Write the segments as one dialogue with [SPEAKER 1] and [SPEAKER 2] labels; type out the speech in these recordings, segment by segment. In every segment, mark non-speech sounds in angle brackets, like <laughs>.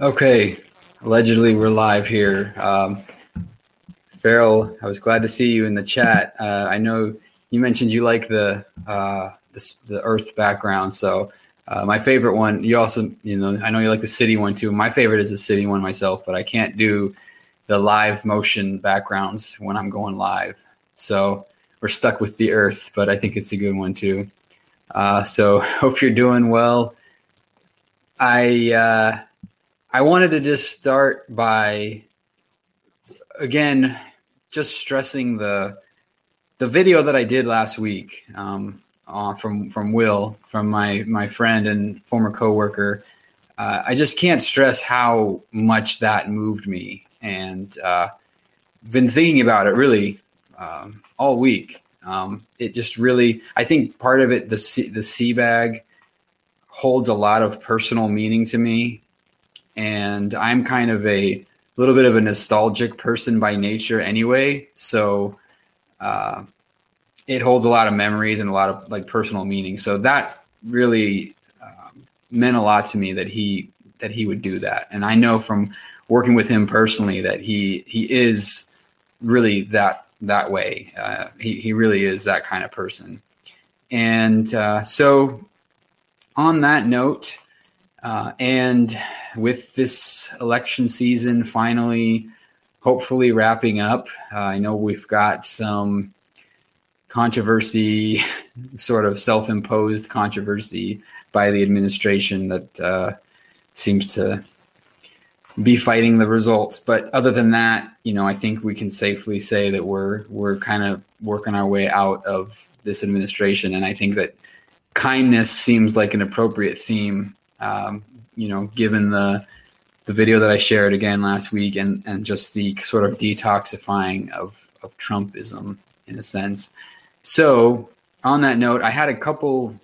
[SPEAKER 1] Okay, allegedly we're live here. Um, Farrell, I was glad to see you in the chat. Uh, I know you mentioned you like the uh, the, the Earth background, so uh, my favorite one. You also, you know, I know you like the city one too. My favorite is the city one myself, but I can't do the live motion backgrounds when I'm going live. So we're stuck with the Earth, but I think it's a good one too. Uh, so <laughs> hope you're doing well. I uh, I wanted to just start by again just stressing the the video that I did last week um, uh, from from Will, from my my friend and former coworker. Uh, I just can't stress how much that moved me, and uh, been thinking about it really um, all week. Um, it just really, I think part of it, the C, the sea bag holds a lot of personal meaning to me and I'm kind of a little bit of a nostalgic person by nature anyway. So uh, it holds a lot of memories and a lot of like personal meaning. So that really um, meant a lot to me that he that he would do that. And I know from working with him personally that he he is really that that way. Uh, he he really is that kind of person. And uh, so on that note, uh, and with this election season finally, hopefully wrapping up, uh, I know we've got some controversy, <laughs> sort of self imposed controversy by the administration that uh, seems to be fighting the results. But other than that, you know, I think we can safely say that we're we're kind of working our way out of this administration, and I think that kindness seems like an appropriate theme um, you know, given the the video that I shared again last week and and just the sort of detoxifying of of Trumpism in a sense. So on that note, I had a couple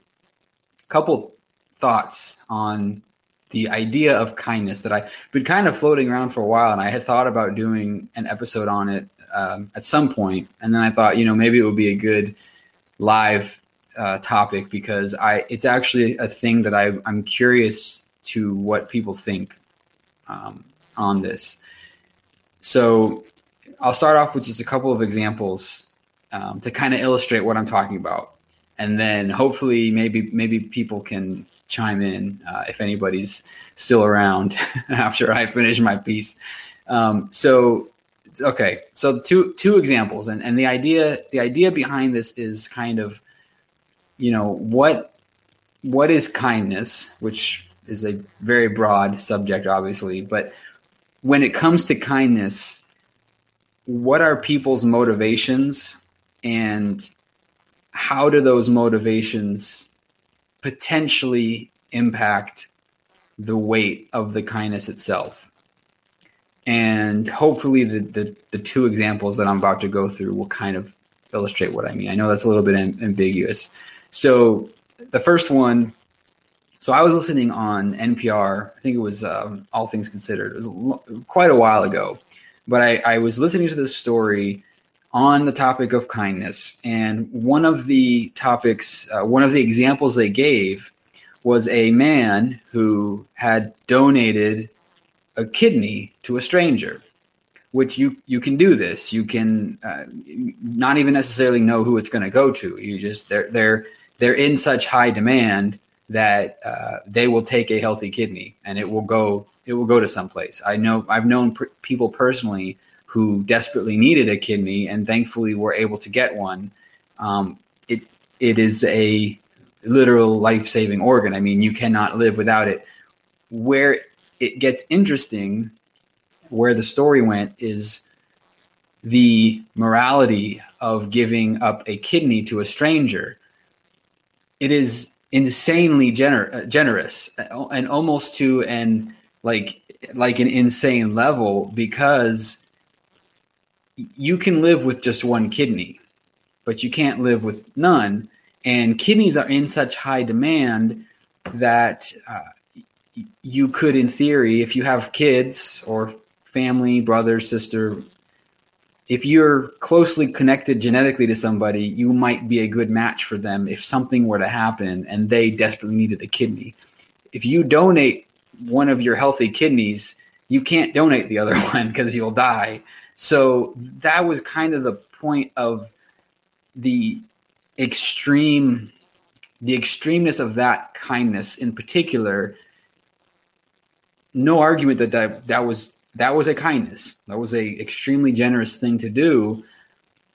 [SPEAKER 1] couple thoughts on the idea of kindness that I've been kind of floating around for a while, and I had thought about doing an episode on it um, at some point, and then I thought, you know, maybe it would be a good live uh, topic because I it's actually a thing that I I'm curious to what people think um, on this. So I'll start off with just a couple of examples um, to kind of illustrate what I'm talking about, and then hopefully maybe maybe people can chime in uh, if anybody's still around <laughs> after I finish my piece. Um, so okay, so two two examples, and and the idea the idea behind this is kind of you know what what is kindness, which is a very broad subject, obviously. But when it comes to kindness, what are people's motivations and how do those motivations potentially impact the weight of the kindness itself? And hopefully, the, the, the two examples that I'm about to go through will kind of illustrate what I mean. I know that's a little bit am- ambiguous. So, the first one so I was listening on NPR. I think it was um, All Things Considered. It was quite a while ago, but I, I was listening to this story on the topic of kindness, and one of the topics, uh, one of the examples they gave was a man who had donated a kidney to a stranger which you you can do this you can uh, not even necessarily know who it's going to go to you just they're they're they're in such high demand that uh, they will take a healthy kidney and it will go it will go to someplace. I know I've known pr- people personally who desperately needed a kidney and thankfully were able to get one. Um, it it is a literal life saving organ. I mean, you cannot live without it. Where it gets interesting, where the story went, is the morality of giving up a kidney to a stranger. It is insanely gener- uh, generous uh, and almost to an like like an insane level because you can live with just one kidney but you can't live with none. And kidneys are in such high demand that uh, you could in theory if you have kids or family brother sister if you're closely connected genetically to somebody, you might be a good match for them if something were to happen and they desperately needed a kidney. If you donate one of your healthy kidneys, you can't donate the <laughs> other one because you'll die. So that was kind of the point of the extreme the extremeness of that kindness in particular no argument that that, that was that was a kindness. That was a extremely generous thing to do.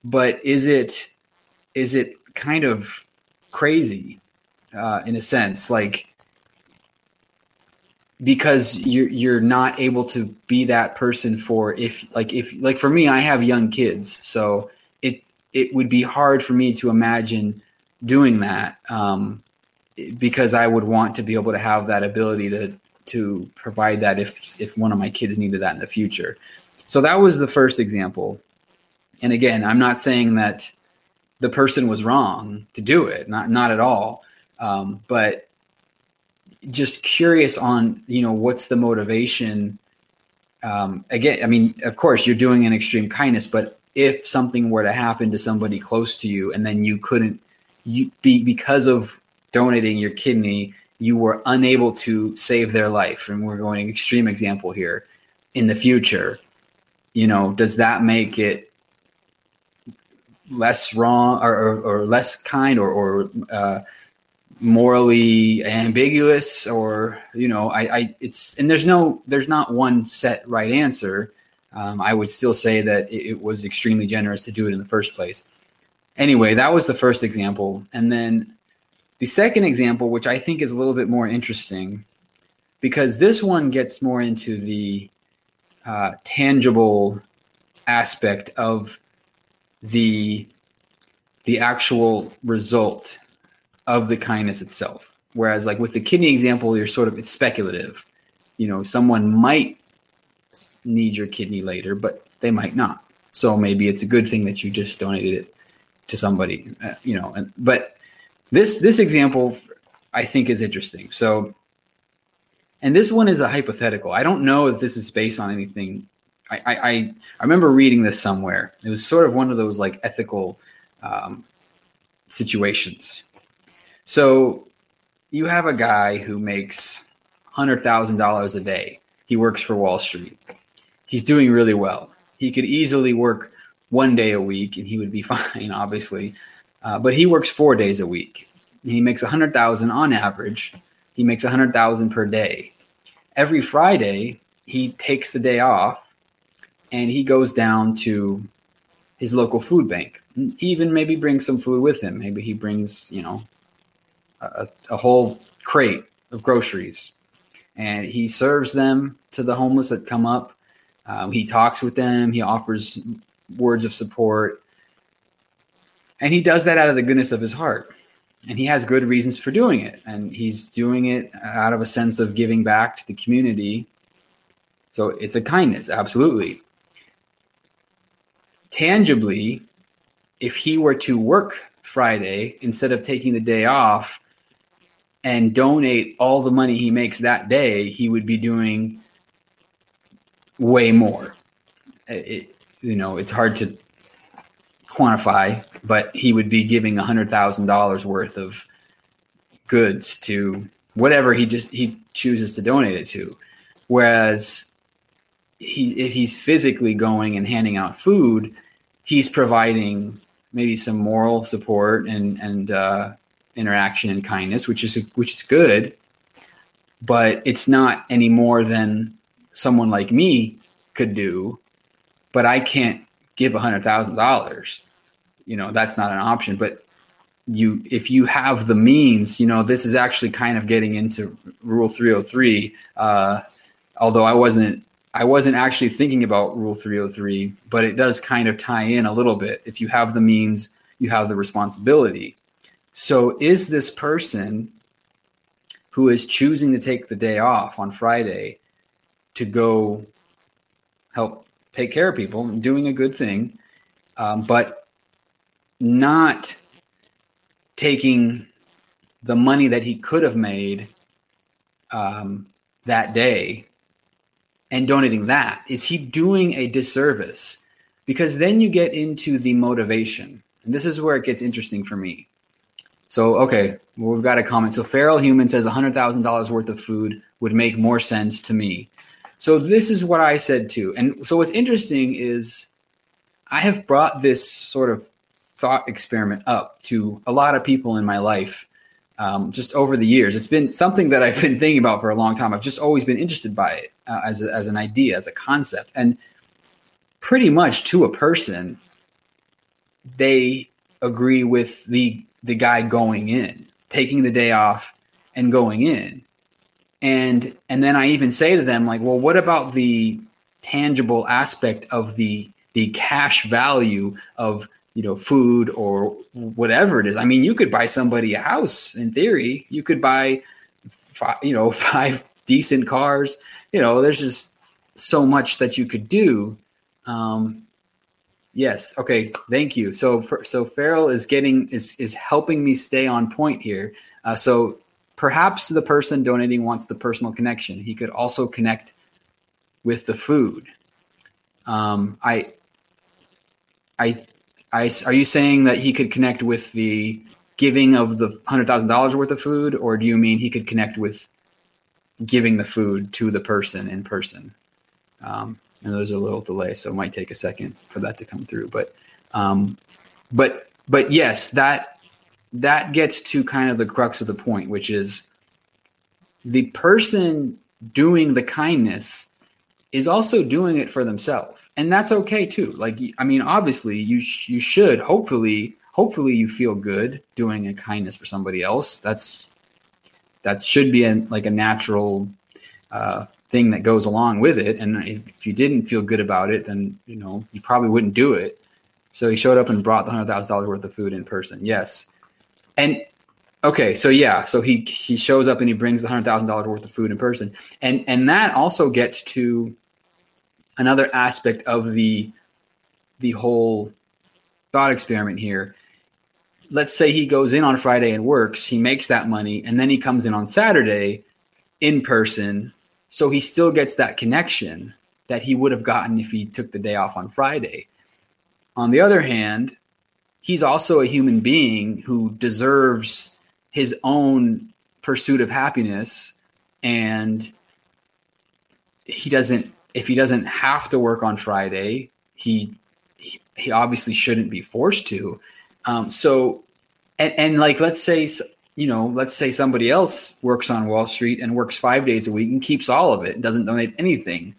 [SPEAKER 1] But is it is it kind of crazy uh, in a sense? Like because you're you're not able to be that person for if like if like for me I have young kids. So it it would be hard for me to imagine doing that um, because I would want to be able to have that ability to to provide that if if one of my kids needed that in the future. So that was the first example. And again, I'm not saying that the person was wrong to do it, not not at all. Um, but just curious on you know what's the motivation. Um, again, I mean, of course, you're doing an extreme kindness, but if something were to happen to somebody close to you, and then you couldn't, you be because of donating your kidney, you were unable to save their life, and we're going extreme example here. In the future. You know, does that make it less wrong or, or, or less kind or, or uh, morally ambiguous or you know I, I it's and there's no there's not one set right answer. Um, i would still say that it, it, was extremely generous to do it in the first place. Anyway that was the first example. And then the second example which i think is a little bit more interesting because this one gets more into the uh, tangible aspect of the the actual result of the kindness itself. Whereas, like with the kidney example, you're sort of it's speculative. You know, someone might need your kidney later, but they might not. So maybe it's a good thing that you just donated it to somebody. Uh, you know, and but this this example I think is interesting. So, and this one is a hypothetical. I don't know if this is based on anything. I I, I remember reading this somewhere. It was sort of one of those like ethical um, situations so you have a guy who makes $100,000 a day. He works for Wall Street. He's doing really well. He could easily work one day a week and he would be <laughs> fine, obviously. Uh, but he works four days a week. He makes a 100,000 on average. He makes a 100,000 per day. Every Friday, he takes the day off and he goes down to his local food bank. He even maybe brings some food with him. Maybe he brings, you know, a, a whole crate of groceries, and he serves them to the homeless that come up. Um, he talks with them. He offers words of support, and he does that out of the goodness of his heart. And he has good reasons for doing it, and he's doing it out of a sense of giving back to the community. So it's a kindness, absolutely. Tangibly, if he were to work Friday instead of taking the day off, and donate all the money he makes that day, he would be doing way more. It, you know, it's hard to quantify, but he would be giving a hundred thousand dollars worth of goods to whatever he just he chooses to donate it to. Whereas he if he's physically going and handing out food, he's providing maybe some moral support and and uh, interaction and kindness, which is which is good, but it's not any more than someone like me could do. But I can't give a hundred thousand dollars. You know, that's not an option. But you, if you have the means, you know, this is actually kind of getting into Rule 303. Uh, although I wasn't I wasn't actually thinking about Rule 303, but it does kind of tie in a little bit. If you have the means, you have the responsibility. So, is this person who is choosing to take the day off on Friday to go help take care of people, doing a good thing, um, but not taking the money that he could have made um, that day and donating that? Is he doing a disservice? Because then you get into the motivation. And this is where it gets interesting for me. So okay, well, we've got a comment. So feral human says hundred thousand dollars worth of food would make more sense to me. So this is what I said too. And so what's interesting is I have brought this sort of thought experiment up to a lot of people in my life um, just over the years. It's been something that I've been thinking about for a long time. I've just always been interested by it uh, as, a, as an idea, as a concept. And pretty much to a person, they agree with the the guy going in, taking the day off and going in. And and then I even say to them like, "Well, what about the tangible aspect of the the cash value of you know food or whatever it is? I mean you could buy somebody a house in theory. You could buy five, you know <laughs> five decent cars. You know there's just so much that you could do. Um yes. Okay. Thank you. So so farrell is getting is is helping me stay on point here. Uh, so perhaps the person donating wants the personal connection he could also connect with the food um i I I, are you saying that he could connect with the giving of the hundred thousand dollars worth of food, or do you mean he could connect with giving the food to the person in person? Um, and there's a little delay, so it might take a second for that to come through. But, um, but, but yes, that that gets to kind of the crux of the point, which is the person doing the kindness is also doing it for themselves. And that's okay too. Like i mean obviously you sh- you should hopefully hopefully you feel good doing a kindness for somebody else. That's that should be a, like a natural uh, thing that goes along with it. And if you didn't feel good about it then you know you probably wouldn't do it. So he showed up and brought the hundred thousand dollars worth of food in person. Yes and Okay, so yeah, so he he shows up and he brings the hundred thousand dollars worth of food in person, and and that also gets to another aspect of the the whole thought experiment here. Let's say he goes in on Friday and works, he makes that money, and then he comes in on Saturday in person. So he still gets that connection that he would have gotten if he took the day off on Friday. On the other hand, he's also a human being who deserves his own pursuit of happiness and he doesn't if he doesn't have to work on Friday, he he, obviously shouldn't be forced to. Um, so, and, and like let's say you know let's say somebody else works on Wall Street and works five days a week and keeps all of it and doesn't donate anything.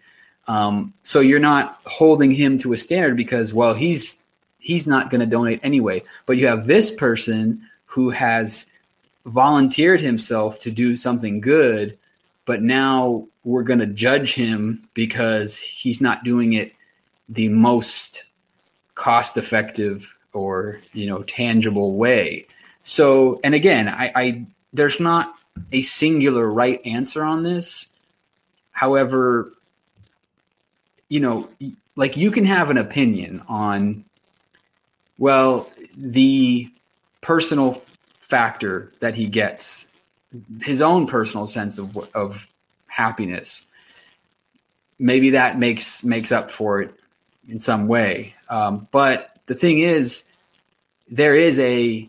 [SPEAKER 1] Um, so you're not holding him to a standard because well he's he's not going to donate anyway. But you have this person who has volunteered himself to do something good but now we're going to judge him because he's not doing it the most cost effective or you know tangible way so and again I, I there's not a singular right answer on this however you know like you can have an opinion on well the personal factor that he gets his own personal sense of of happiness. Maybe that makes makes up for it in some way. Um, but the thing is, there is a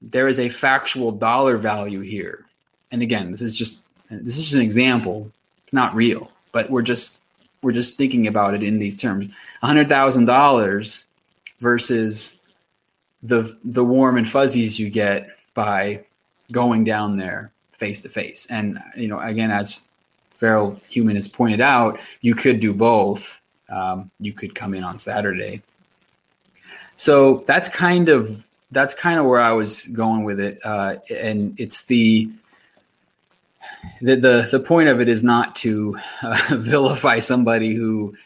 [SPEAKER 1] there is a factual dollar value here. And again, this is just this is just an example. It's not real, but we're just we're just thinking about it in these terms. hundred thousand dollars versus the the warm and fuzzies you get by going down there face to face. And you know, again, as Feral Human has pointed out, you could do both. Um, you could come in on Saturday. So that's kind of that's kind of where I was going with it, uh, and it's the the, the the point of it is not to uh, <laughs> vilify somebody who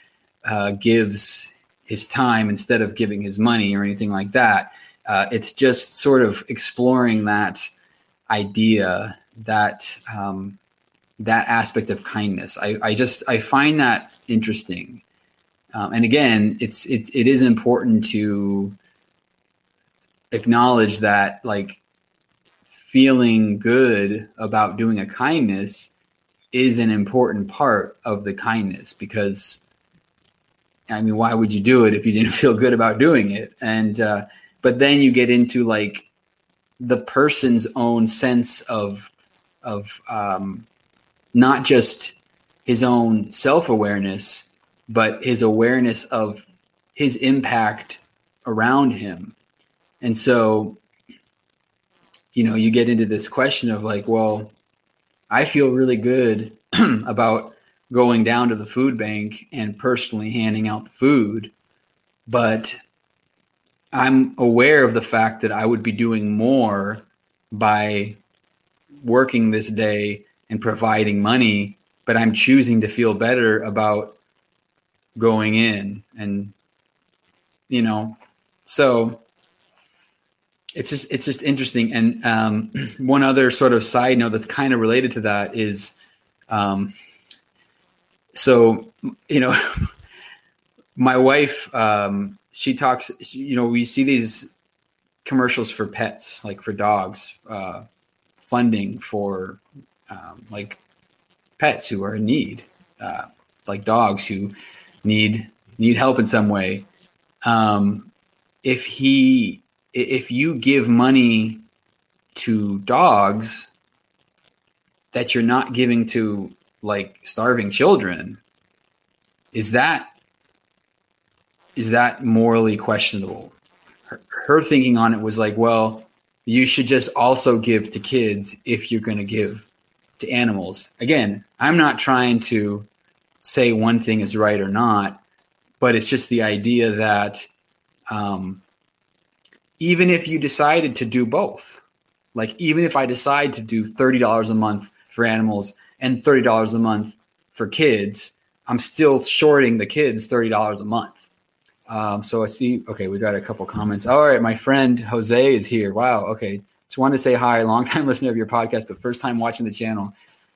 [SPEAKER 1] uh, gives his time instead of giving his money or anything like that. Uh, it's just sort of exploring that idea that um, that aspect of kindness. I, I just I find that interesting. Um, and again, it's it, it is important to acknowledge that like feeling good about doing a kindness is an important part of the kindness because I mean, why would you do it if you didn't <laughs> feel good about doing it? And uh, but then you get into like the person's own sense of of um, not just his own self awareness, but his awareness of his impact around him. And so, you know, you get into this question of like, well, I feel really good <clears throat> about going down to the food bank and personally handing out the food, but I'm aware of the fact that I would be doing more by working this day and providing money, but I'm choosing to feel better about going in and you know so it's just it's just interesting. And um, <clears throat> one other sort of side note that's kind of related to that is um, so you know <laughs> my wife um, she talks you know we see these commercials for pets like for dogs uh, funding for um, like pets who are in need uh, like dogs who need need help in some way. Um, if he if you give money to dogs that you're not giving to like starving children is that is that morally questionable? Her, her thinking on it was like well you should just also give to kids if you're going to give to animals. Again i'm not trying to say one thing is right or not but it's just the idea that um, even if you decided to do both, like even if I decide to do $30 a month for animals and $30 a month for kids, I'm still shorting the kids $30 a month. Um, so I see, okay, we got a couple comments. All right, my friend Jose is here. Wow. Okay. Just wanted to say hi, <laughs> long time listener of your podcast, but first time watching the channel.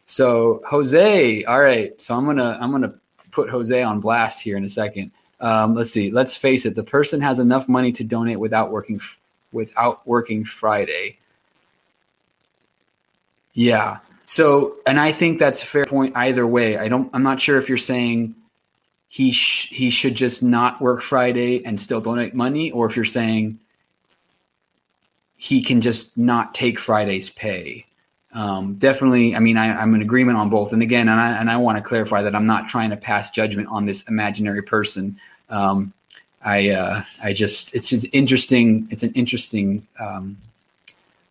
[SPEAKER 1] So Jose, all right. So I'm to, I'm to put Jose on blast here in a second. Um, let's see. Let's face it. The person has enough money to donate without working without working Friday. Yeah. So, and I think that's a fair point either way. I don't. I'm not sure if you're saying he sh- he should just not work Friday and still donate money, or if you're saying he can just not take Friday's pay. Um, definitely, I mean, I, am in agreement on both. And again, and I, and I want to clarify that I'm not trying to pass judgment on this imaginary person um, I uh, I just it's just interesting. It's an interesting um,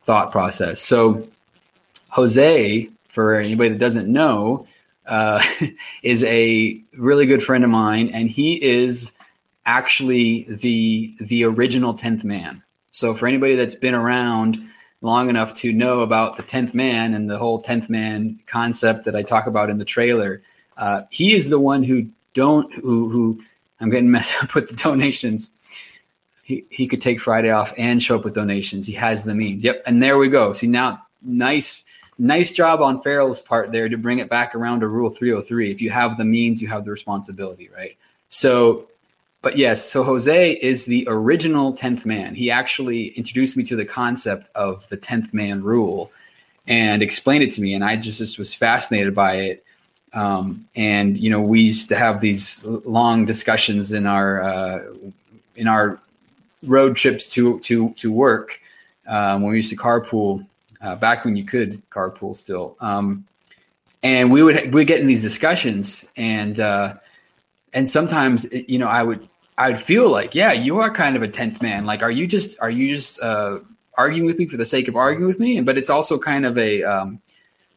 [SPEAKER 1] thought process. So Jose, for anybody that doesn't know, uh, <laughs> is a really good friend of mine, and he is actually the the original tenth man. So for anybody that's been around long enough to know about the tenth man and the whole tenth man concept that I talk about in the trailer, uh, he is the one who don't who who I'm getting messed <laughs> up with the donations. He, he could take Friday off and show up with donations. He has the means. Yep. And there we go. See now, nice, nice job on Farrell's part there to bring it back around to rule 303. If you have the means, you have the responsibility, right? So, but yes, so Jose is the original 10th man. He actually introduced me to the concept of the 10th man rule and explained it to me. And I just, just was fascinated by it. Um, and you know, we used to have these long discussions in our uh, in our road trips to to to work um, when we used to carpool uh, back when you could carpool still. Um, and we would we get in these discussions, and uh, and sometimes you know I would I would feel like yeah you are kind of a tenth man. Like are you just are you just uh, arguing with me for the sake of arguing with me? But it's also kind of a um,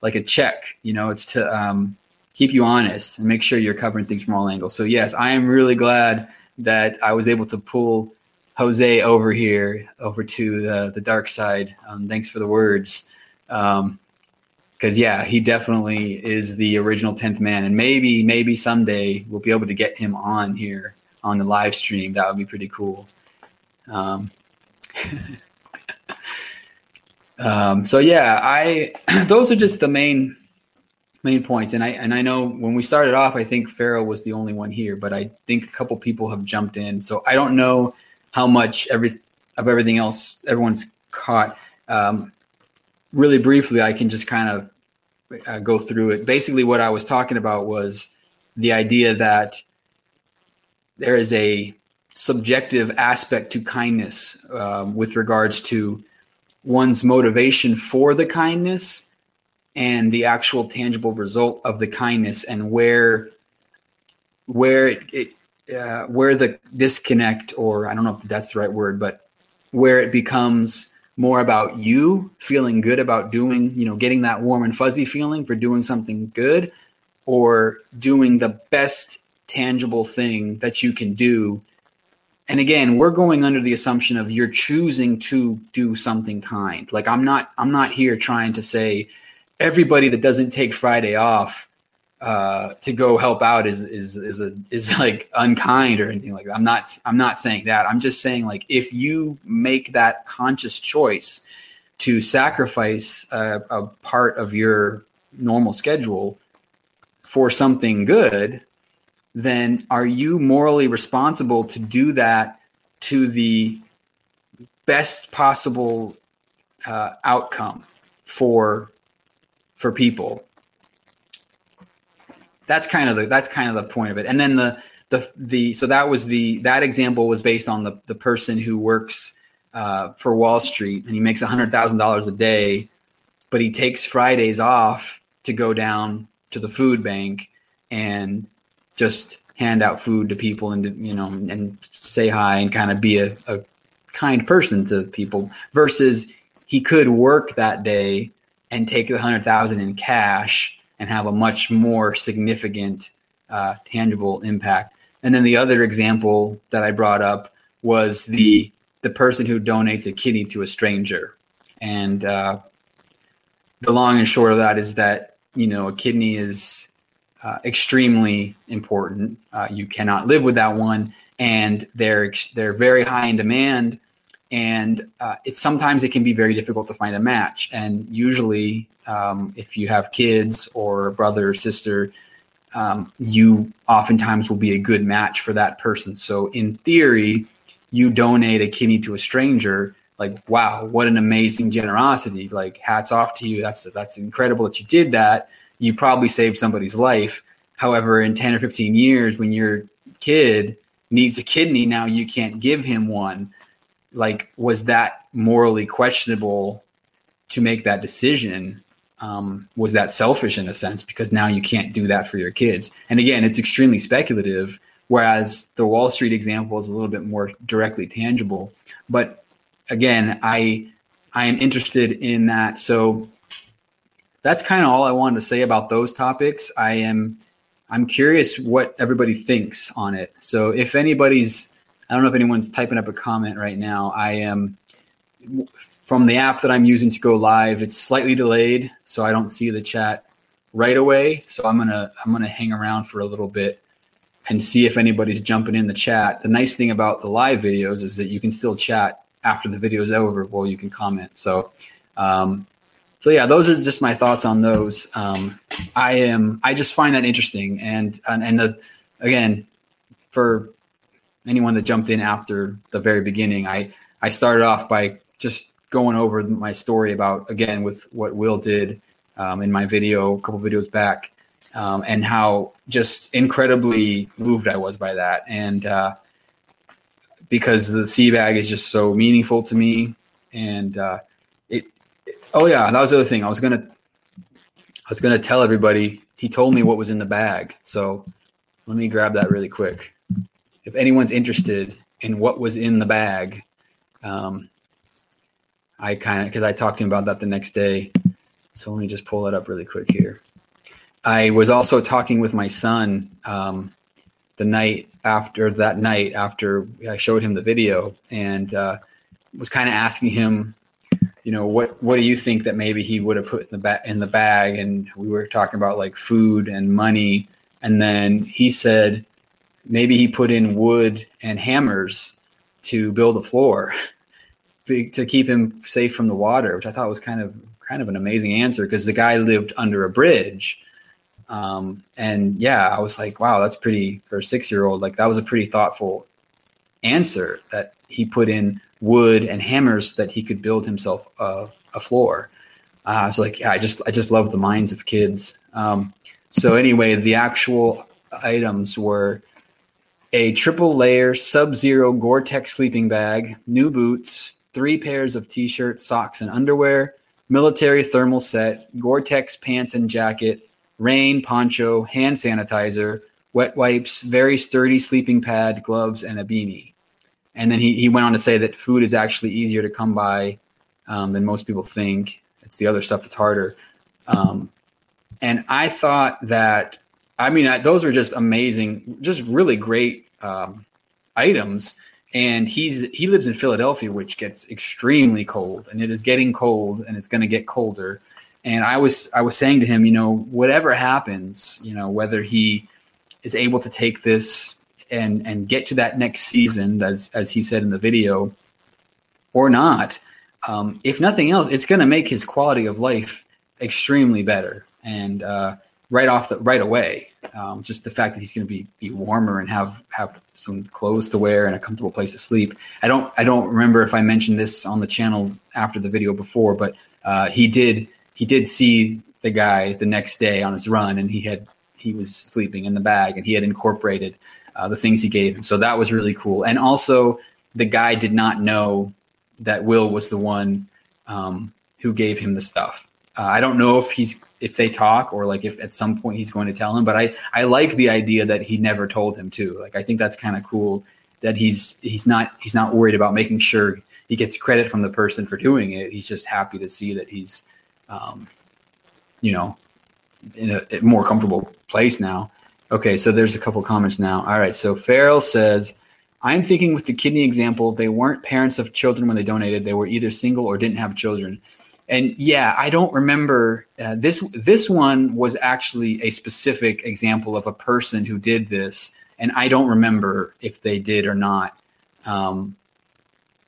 [SPEAKER 1] like a check. You know, it's to um, keep you honest and make sure you're covering things from all angles. So yes, I am really glad that I was able to pull Jose over here over to the the dark side. Um, thanks for the words. Um, because yeah, he definitely is the original tenth man, and maybe maybe someday we'll be able to get him on here on the live stream. That would be pretty cool. Um, <laughs> um, so yeah, I <clears throat> those are just the main main points. And I and I know when we started off, I think Farrell was the only one here, but I think a couple people have jumped in. So I don't know how much every of everything else everyone's caught. Um, really briefly, I can just kind of uh, go through it. Basically, what I was talking about was the idea that there is a subjective aspect to kindness um, with regards to one's motivation for the kindness and the actual tangible result of the kindness and where where it, it uh, where the disconnect or i don't know if that's the right word but where it becomes more about you feeling good about doing you know getting that warm and fuzzy feeling for doing something good or doing the best tangible thing that you can do. And again we're going under the assumption of you're choosing to do something kind. Like i'm not i'm not here trying to say everybody that doesn't take friday off uh, to go help out is is is a is like unkind or anything like that. I'm not I'm not saying that. I'm just saying like if you make that conscious choice to sacrifice a, a part of your normal schedule for something good, then are you morally responsible to do that to the best possible uh, outcome for for people? That's kind of the that's kind of the point of it. And then the the the so that was the that example was based on the the person who works uh, for Wall Street and he makes hundred thousand dollars a day, but he takes Fridays off to go down to the food bank and just hand out food to people and you know and say hi and kind of be a, a kind person to people versus he could work that day and take the hundred thousand in cash and have a much more significant uh, tangible impact. And then the other example that I brought up was the the person who donates a kidney to a stranger. And uh, the long and short of that is that you know a kidney is uh, extremely important. Uh, you cannot live without one, and they're they're very high in demand. And uh, sometimes it can be very difficult to find a match. And usually, um, if you have kids or a brother or sister, um, you oftentimes will be a good match for that person. So, in theory, you donate a kidney to a stranger. Like, wow, what an amazing generosity! Like, hats off to you. That's that's incredible that you did that. You probably saved somebody's life. However, in ten or fifteen years, when your kid needs a kidney, now you can't give him one. Like, was that morally questionable to make that decision? um, was that selfish in a sense because now you can't do that for your kids. And again, it's extremely speculative, whereas the Wall Street example is a little bit more directly tangible. But again, I I am interested in that. So that's kind of all I wanted to say about those topics. I am I'm curious what everybody thinks on it. So if anybody's I don't know if anyone's typing up a comment right now. I am from the app that I'm using to go live, it's slightly delayed, so I don't see the chat right away. So I'm gonna I'm gonna hang around for a little bit and see if anybody's jumping in the chat. The nice thing about the live videos is that you can still chat after the video is over. Well, you can comment. So, um, so yeah, those are just my thoughts on those. Um, I am I just find that interesting, and and, and the again for anyone that jumped in after the very beginning, I I started off by just going over my story about again with what Will did um, in my video a couple videos back, um, and how just incredibly moved I was by that, and uh, because the sea bag is just so meaningful to me, and uh, it, it. Oh yeah, that was the other thing. I was gonna, I was gonna tell everybody. He told me what was in the bag, so let me grab that really quick. If anyone's interested in what was in the bag, um, I kind of because I talked to him about that the next day. So let me just pull it up really quick here. I was also talking with my son um, the night after that night after I showed him the video and uh, was kind of asking him, you know, what what do you think that maybe he would have put in the ba- in the bag? And we were talking about like food and money, and then he said maybe he put in wood and hammers to build a floor. <laughs> to keep him safe from the water, which I thought was kind of kind of an amazing answer because the guy lived under a bridge. Um, and yeah, I was like, wow, that's pretty for a six year old. Like that was a pretty thoughtful answer that he put in wood and hammers so that he could build himself a, a floor. Uh, I was like, yeah, I just I just love the minds of kids. Um, so anyway, the actual items were a triple layer sub zero Gore Tex sleeping bag, new boots, three pairs of t-shirts, socks, and underwear, military thermal set, Gore-Tex pants and jacket, rain, poncho, hand sanitizer, wet wipes, very sturdy sleeping pad, gloves, and a beanie. And then he, he went on to say that food is actually easier to come by um, than most people think. It's the other stuff that's harder. Um, and I thought that, I mean, I, those were just amazing, just really great um, items. And he's he lives in Philadelphia, which gets extremely cold, and it is getting cold, and it's going to get colder. And I was I was saying to him, you know, whatever happens, you know, whether he is able to take this and and get to that next season, as as he said in the video, or not, um, if nothing else, it's going to make his quality of life extremely better. And uh, right off the right away, um, just the fact that he's going to be be warmer and have have some clothes to wear and a comfortable place to sleep. I don't I don't remember if I mentioned this on the channel after the video before, but uh, he did he did see the guy the next day on his run, and he had he was sleeping in the bag, and he had incorporated uh, the things he gave him. So that was really cool. And also, the guy did not know that Will was the one um, who gave him the stuff. Uh, I don't know if he's if they talk or like if at some point he's going to tell him, but I I like the idea that he never told him too. Like I think that's kind of cool that he's he's not he's not worried about making sure he gets credit from the person for doing it. He's just happy to see that he's um, you know in a, a more comfortable place now. Okay, so there's a couple comments now. All right, so Farrell says, I'm thinking with the kidney example, they weren't parents of children when they donated. They were either single or didn't have children. And yeah, I don't remember uh, this. This one was actually a specific example of a person who did this, and I don't remember if they did or not. Um,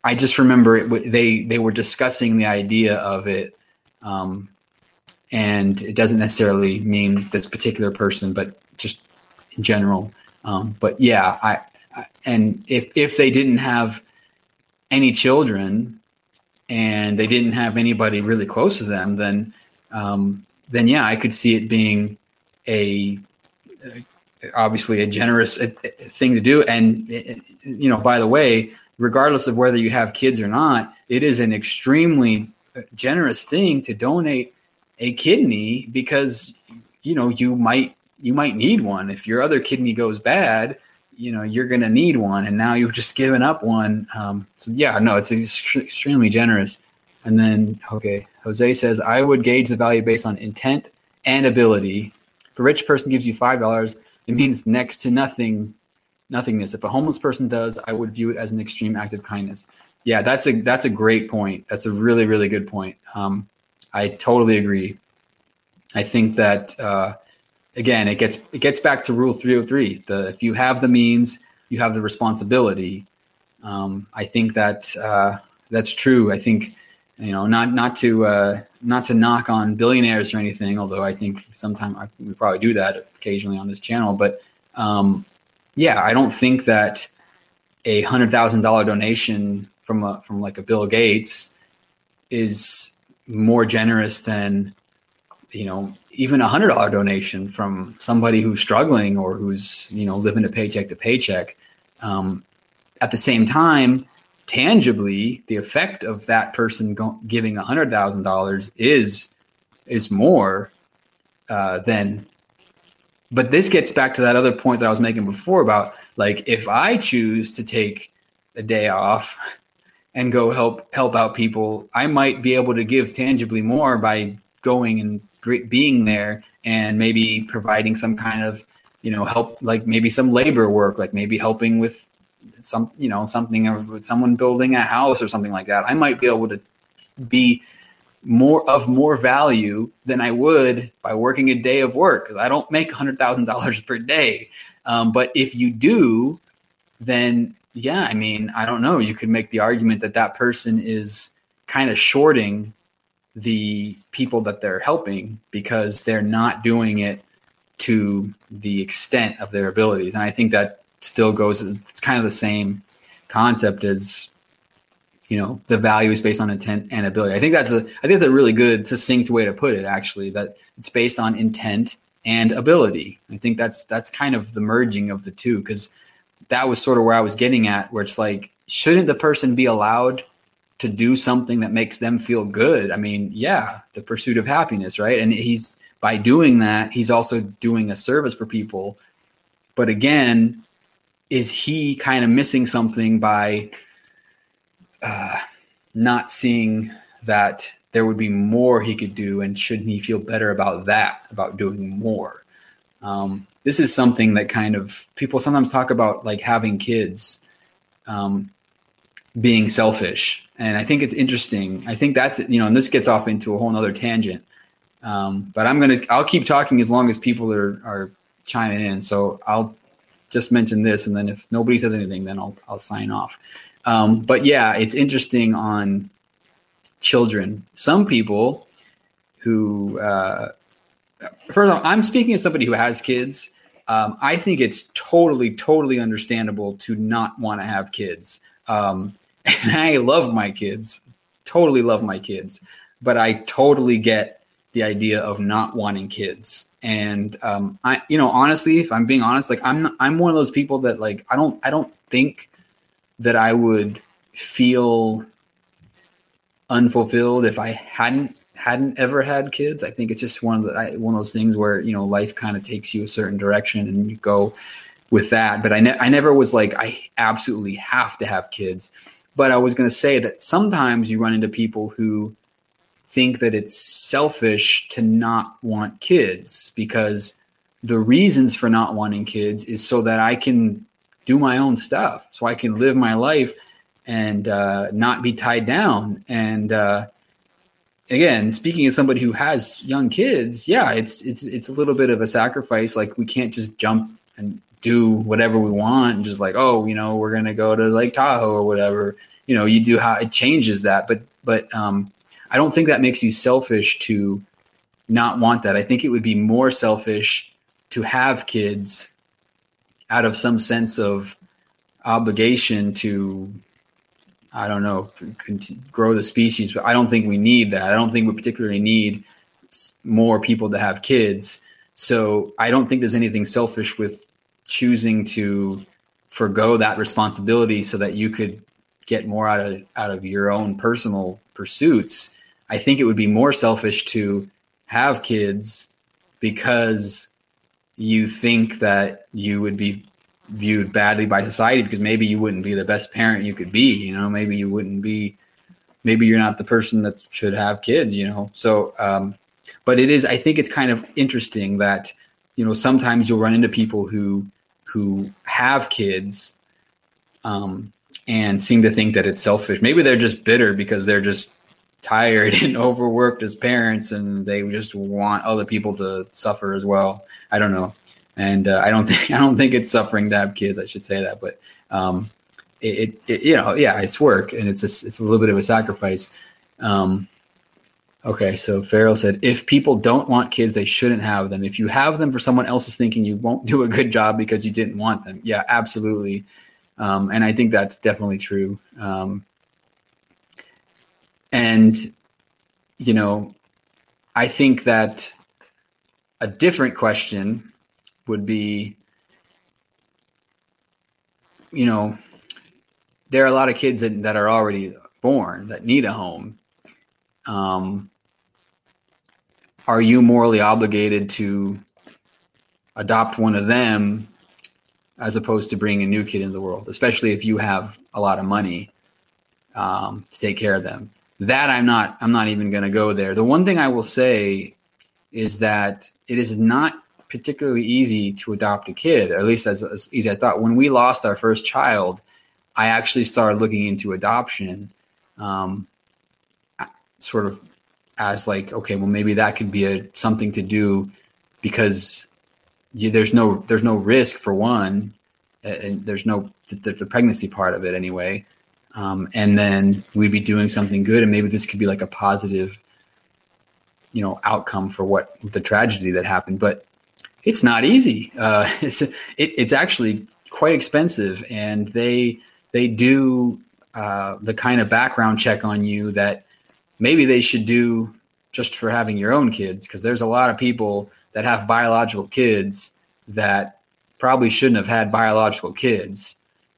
[SPEAKER 1] I just remember it. They they were discussing the idea of it, um, and it doesn't necessarily mean this particular person, but just in general. Um, but yeah, I, I, and if if they didn't have any children and they didn't have anybody really close to them, then um, then yeah, I could see it being a obviously a generous thing to do. And you know, by the way, regardless of whether you have kids or not, it is an extremely generous thing to donate a kidney because you know you might you might need one if your other kidney goes bad you know you're going to need one and now you've just given up one. Um, so yeah no it's extremely generous. And then okay jose says i would gauge the value based on intent and ability. If a rich person gives you five dollars it means next to nothing nothingness. If a homeless person does i would view it as an extreme act of kindness. Yeah that's a that's a great point. That's a really really good point. Um, i totally agree. I think that uh, again, it gets it gets back to Rule 303. The if you have the means, you have the responsibility. Um, I think that uh, that's true. I think you know not not to uh, not to knock on billionaires or anything, although I think sometimes we probably do that occasionally on this channel. But um, yeah, I don't think that a hundred thousand dollar donation from a from like a Bill Gates is more generous than you know even a hundred dollar donation from somebody who's struggling or who's you know living a paycheck to paycheck. Um, at the same time tangibly the effect of that person go- giving a hundred thousand dollars is is more uh, than but this gets back to that other point that i was making before about like if i choose to take a day off and go help help out people i might be able to give tangibly more by going and being there and maybe providing some kind of you know help like maybe some labor work like maybe helping with some you know something with someone building a house or something like that. I might be able to be more of more value than i would by working a day of work because i don't make $100000 per day. Um, but if you do then yeah i mean i don't know. You could make the argument that that person is kind of shorting the people that they're helping because they're not doing it to the extent of their abilities. And I think that still goes, it's kind of the same concept as, you know, the value is based on intent and ability. I think that's a, I think that's a really good, succinct way to put it, actually, that it's based on intent and ability. I think that's, that's kind of the merging of the two because that was sort of where I was getting at, where it's like, shouldn't the person be allowed to do something that makes them feel good. I mean, yeah, the pursuit of happiness, right? And he's by doing that, he's also doing a service for people. But again, is he kind of missing something by uh, not seeing that there would be more he could do, and shouldn't he feel better about that, about doing more? Um, this is something that kind of people sometimes talk about, like having kids um, being selfish, and I think it's interesting. I think that's you know, and this gets off into a whole other tangent. Um, but I'm gonna I'll keep talking as long as people are are chiming in. So I'll just mention this, and then if nobody says anything, then I'll I'll sign off. Um, but yeah, it's interesting on children. Some people who, uh, first all, I'm speaking as somebody who has kids. Um, I think it's totally, totally understandable to not want to have kids. Um, and I love my kids, totally love my kids, but I totally get the idea of not wanting kids. And um, I, you know, honestly, if I'm being honest, like I'm, not, I'm one of those people that like I don't, I don't think that I would feel unfulfilled if I hadn't hadn't ever had kids. I think it's just one of the one of those things where you know life kind of takes you a certain direction and you go with that. But I ne- I never was like I absolutely have to have kids. But I was going to say that sometimes you run into people who think that it's selfish to not want kids because the reasons for not wanting kids is so that I can do my own stuff, so I can live my life and uh, not be tied down. And uh, again, speaking as somebody who has young kids, yeah, it's it's it's a little bit of a sacrifice. Like we can't just jump and do whatever we want and just like, oh, you know, we're gonna go to Lake Tahoe or whatever. You know, you do how it changes that, but but um, I don't think that makes you selfish to not want that. I think it would be more selfish to have kids out of some sense of obligation to I don't know, grow the species, but I don't think we need that. I don't think we particularly need more people to have kids. So I don't think there's anything selfish with choosing to forego that responsibility so that you could get more out of out of your own personal pursuits. I think it would be more selfish to have kids because you think that you would be viewed badly by society because maybe you wouldn't be the best parent you could be you know maybe you wouldn't be maybe you're not the person that should have kids you know so um but it is i think it's kind of interesting that you know sometimes you'll run into people who who have kids um and seem to think that it's selfish maybe they're just bitter because they're just tired <laughs> and overworked as parents and they just want other people to suffer as well i don't know and uh, I don't <laughs> think I don't think it's suffering to have kids. I should say that, but um, it, it, you know yeah, it's work and it's a, it's a little bit of a sacrifice. Um, okay, so Farrell said if people don't want kids, they shouldn't have them. If you have them for someone else's thinking, you won't do a good job because you didn't want them. Yeah, absolutely, um, and I think that's definitely true. Um, and you know, I think that a different question would be you know there are a lot of kids that, that are already born that need a home um, are you morally obligated to adopt one of them as opposed to bringing a new kid into the world especially if you have a lot of money um, to take care of them that i'm not i'm not even going to go there the one thing i will say is that it is not particularly easy to adopt a kid, or at least as, as easy I thought. When we lost our first child, I actually started looking into adoption, um, sort of as like, okay, well maybe that could be a something to do because you, there's no there's no risk for one, and there's no the, the pregnancy part of it anyway, um, and then we'd be doing something good, and maybe this could be like a positive, you know, outcome for what the tragedy that happened, but it's not easy. Uh, <laughs> it's it, it's actually quite expensive, and they they do uh, the kind of background check on you that maybe they should do just for having your own kids, because there's a lot of people that have biological kids that probably shouldn't have had biological kids.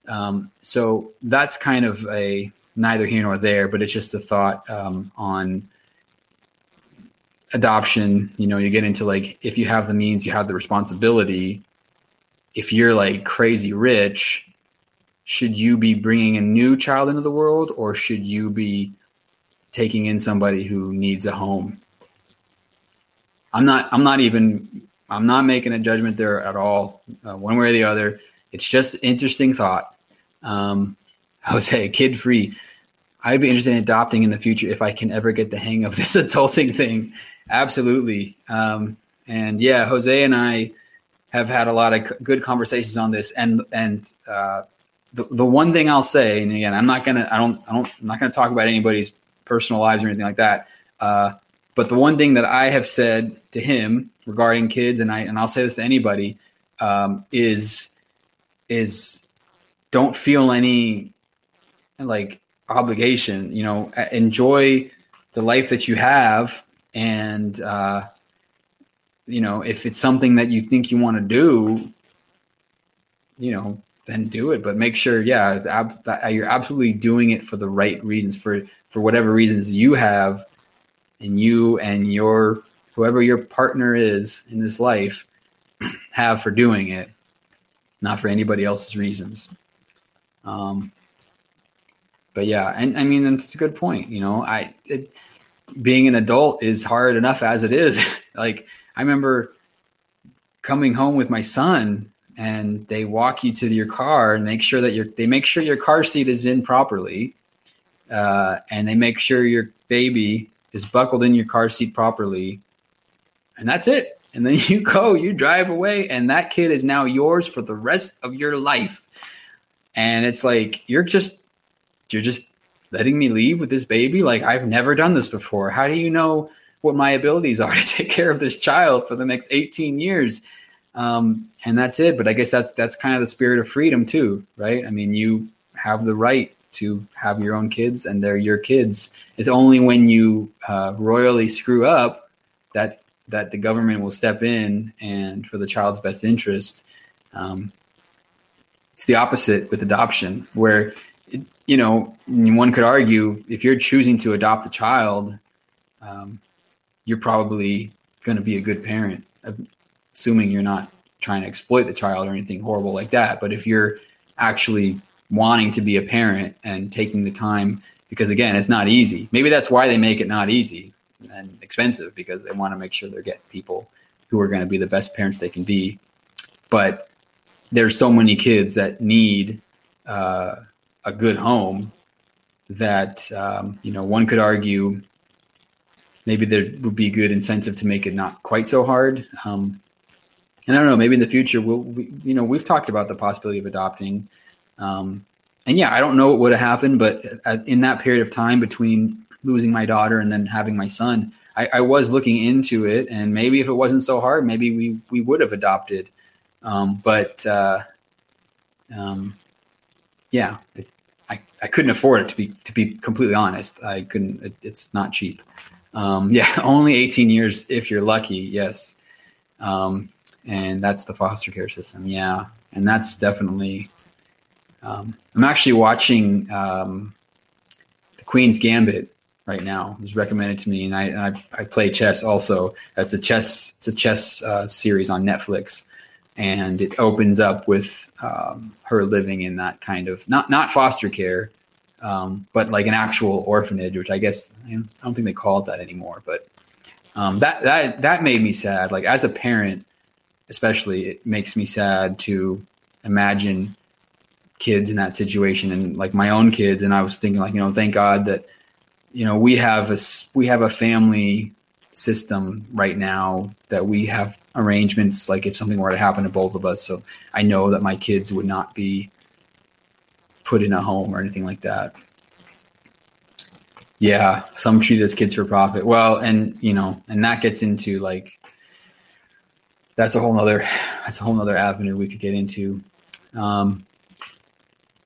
[SPEAKER 1] Um, so that's kind of a neither here nor there, but it's just a thought um, on adoption. You know, you get into like if you have the means, you have the responsibility. If you're like crazy rich, should you be bringing a new child into the world, or should you be taking in somebody who needs a home? I'm not. I'm not even. I'm not making a judgment there at all, uh, one way or the other. It's just interesting thought. Um, <laughs> Jose, kid free. I'd be interested in adopting in the future if I can ever get the hang of this <laughs> adulting thing. Absolutely. Um, and yeah, Jose and I have had a lot of good conversations on this. And and uh, the the one thing I'll say, and again, I'm not gonna, I don't, I don't, I'm not gonna talk about anybody's personal lives or anything like that. Uh, but the one thing that I have said to him regarding kids, and I and I'll say this to anybody, um, is is don't feel any like obligation. You know, enjoy the life that you have, and uh, you know, if it's something that you think you want to do, you know, then do it. But make sure, yeah, ab- you're absolutely doing it for the right reasons, for for whatever reasons you have, and you and your whoever your partner is in this life <clears throat> have for doing it, not for anybody else's reasons. Um, but yeah, and I mean, it's a good point. You know, I it, being an adult is hard enough as it is. <laughs> like I remember coming home with my son, and they walk you to your car and make sure that your they make sure your car seat is in properly, uh, and they make sure your baby is buckled in your car seat properly, and that's it. And then <laughs> you go, you drive away, and that kid is now yours for the rest of your life. And it's like you're just you're just letting me leave with this baby? Like, I've never done this before. How do you know what my abilities are <laughs> to take care of this child for the next 18 years? Um, and that's it. But I guess that's that's kind of the spirit of freedom too, right? I mean, you have the right to have your own kids, and they're your kids. It's only when you uh, royally screw up that that the government will step in and for the child's best interest. Um, it's the opposite with adoption, where you know, one could argue if you're choosing to adopt a child, um, you're probably going to be a good parent, assuming you're not trying to exploit the child or anything horrible like that. But if you're actually wanting to be a parent and taking the time, because again, it's not easy. Maybe that's why they make it not easy and expensive because they want to make sure they're getting people who are going to be the best parents they can be. But there's so many kids that need uh, a good home that um, you know one could argue maybe there would be a good incentive to make it not quite so hard. Um, and I don't know, maybe in the future we'll we, you know we've talked about the possibility of adopting. Um, and yeah, I don't know what would have happened, but in that period of time between losing my daughter and then having my son, I, I, was looking into it, and maybe if it wasn't so hard, maybe we we would have adopted. Um, but uh, um, yeah, it, I, I couldn't afford it to be to be completely honest. I couldn't. It, it's not cheap. Um, yeah, <laughs> only 18 years if you're lucky. Yes, um, and that's the foster care system. Yeah, and that's definitely. Um, I'm actually watching um, the Queen's Gambit right now. It was recommended to me, and I and I, I play chess also. That's a chess. It's a chess uh, series on Netflix and it opens up with um, her living in that kind of not not foster care, um, but like an actual orphanage, which I guess I don't think they call it that anymore. But um, that that that made me sad. Like as a parent, especially, it makes me sad to imagine kids in that situation and like my own kids. And I was thinking, like you know, thank God that you know we have a we have a family system right now that we have arrangements like if something were to happen to both of us. So i know that my kids would not be put in a home or anything like that. Yeah some treat as kids for profit. Well and you know and that gets into like that's a whole nother <sighs> that's a whole nother avenue we could get into. Um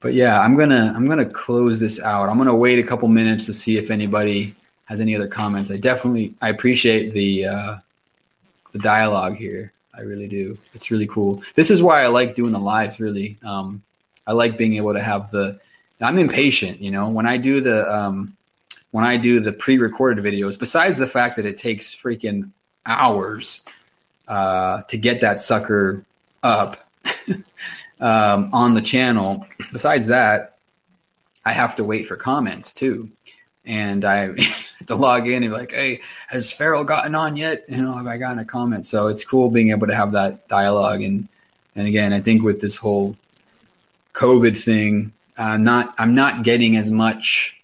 [SPEAKER 1] but yeah i'm gonna i'm gonna close this out i'm gonna wait a couple minutes to see if anybody has any other comments. I definitely I appreciate the uh, the dialogue here. I really do. It's really cool. This is why I like doing the lives. Really, um, I like being able to have the I'm impatient. You know, when I do the um, when I do the pre-recorded videos, besides the fact that it takes freaking hours uh, to get that sucker up <laughs> um, on the channel, besides that, I have to wait for comments too. And I <laughs> to log in and be like, hey, has Farrell gotten on yet? You know, have I gotten a comment? So it's cool being able to have that dialogue. And and again, I think with this whole COVID thing, uh, not I'm not getting as much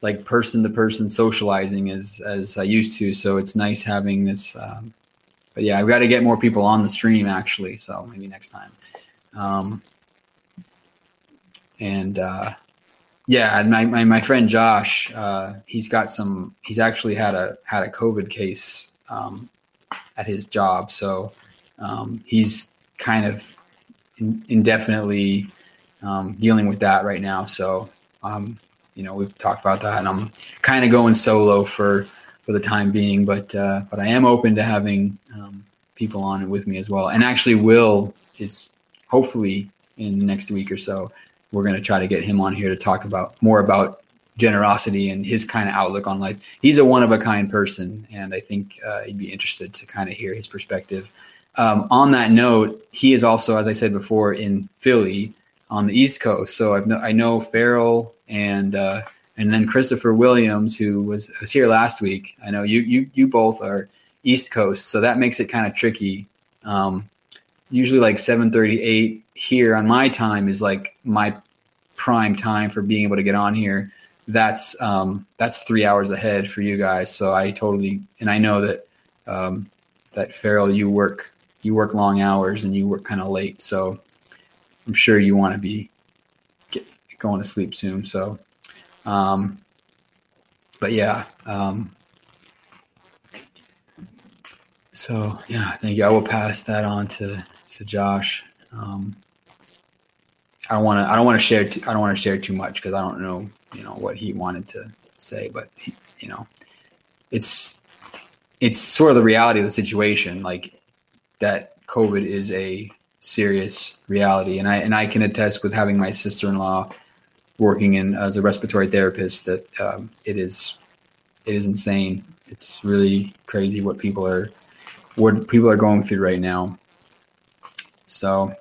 [SPEAKER 1] like person to person socializing as as I used to. So it's nice having this. Um, but yeah, I've got to get more people on the stream actually. So maybe next time. Um, and uh, yeah, my, my, my friend Josh, uh, he's got some. He's actually had a had a COVID case um, at his job, so um, he's kind of in, indefinitely um, dealing with that right now. So, um, you know, we've talked about that, and I'm kind of going solo for for the time being. But uh, but I am open to having um, people on it with me as well. And actually, Will is hopefully in the next week or so. We're going to try to get him on here to talk about more about generosity and his kind of outlook on life. He's a one of a kind person, and I think uh, he'd be interested to kind of hear his perspective. Um, on that note, he is also, as I said before, in Philly on the East Coast. So I've no, I know Farrell and uh, and then Christopher Williams, who was was here last week. I know you you you both are East Coast, so that makes it kind of tricky. Um, usually, like seven thirty eight here on my time is like my prime time for being able to get on here. That's um, that's three hours ahead for you guys. So I totally and I know that um, that Farrell, you work you work long hours and you work kind of late. So I'm sure you want to be get, going to sleep soon. So, um, but yeah. Um, so yeah, thank you. I will pass that on to to Josh. Um, I don't want to. I don't want to share. Too, I don't want to share too much because I don't know. You know what he wanted to say, but he, you know, it's it's sort of the reality of the situation. Like that, COVID is a serious reality. And I and I can attest with having my sister in law working in as a respiratory therapist that um, it is it is insane. It's really crazy what people are what people are going through right now. So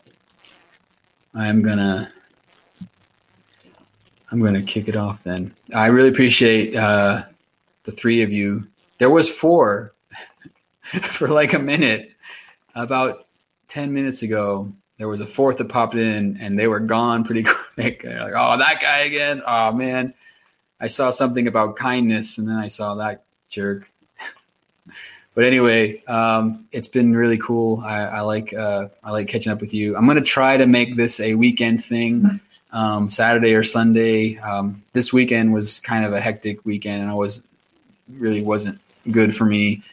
[SPEAKER 1] I'm gonna I'm gonna kick it off then. I really appreciate uh, the three of you. There was four <laughs> for like a minute about 10 minutes ago, there was a fourth that popped in and they were gone pretty <laughs> quick. like, oh, that guy again. Oh, man. I saw something about kindness and then I saw that jerk. But anyway, um, it's been really cool. I, I like uh, I like catching up with you. I'm gonna try to make this a weekend thing, um, Saturday or Sunday. Um, this weekend was kind of a hectic weekend, and I was really wasn't good for me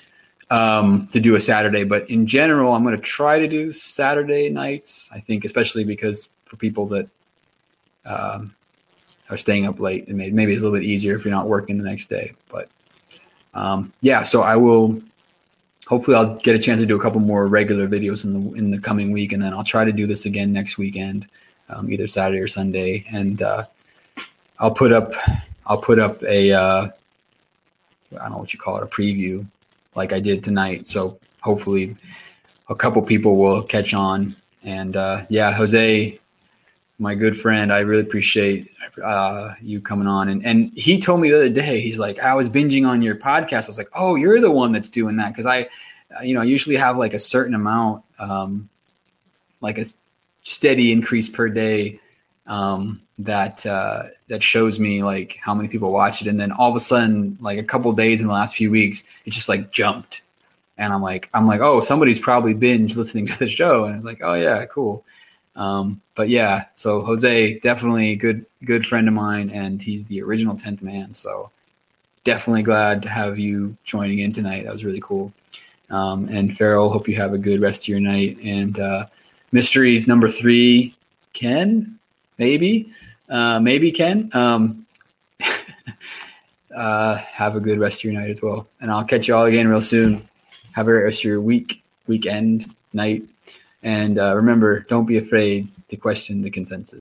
[SPEAKER 1] um, to do a Saturday. But in general, I'm to try to do Saturday nights. I think, especially because for people that um, are staying up late, and maybe it's a little bit easier if you're not working the next day. But um, yeah, so I will. Hopefully, I'll get a chance to do a couple more regular videos in the in the coming week, and then I'll try to do this again next weekend, um, either Saturday or Sunday, and uh, I'll put up I'll put up a uh, I don't know what you call it a preview like I did tonight. So hopefully a couple people will catch on. And uh, yeah, Jose, my good friend, I really appreciate uh, you coming on. And, and he told me the other day, he's like, I was binging on your podcast. I was like, oh, you're the one that's doing that. Cause I, you know, usually have like a certain amount, um, like a steady increase per day um, that uh, that shows me like how many people watch it, and then all of a sudden, like a couple days in the last few weeks, it just like jumped, and I'm like, I'm like, oh, somebody's probably binge listening to the show, and it's like, oh yeah, cool. Um, but yeah, so Jose definitely good good friend of mine, and he's the original tenth man. So definitely glad to have you joining in tonight. That was really cool. Um, and Farrell, hope you have a good rest of your night. And uh, mystery number three, Ken, maybe, uh, maybe Ken. Um, <laughs> uh, have a good rest of your night as well, and I'll catch you all again real soon. Have a great rest of your week, weekend, night, and uh, remember, don't be afraid to question the consensus.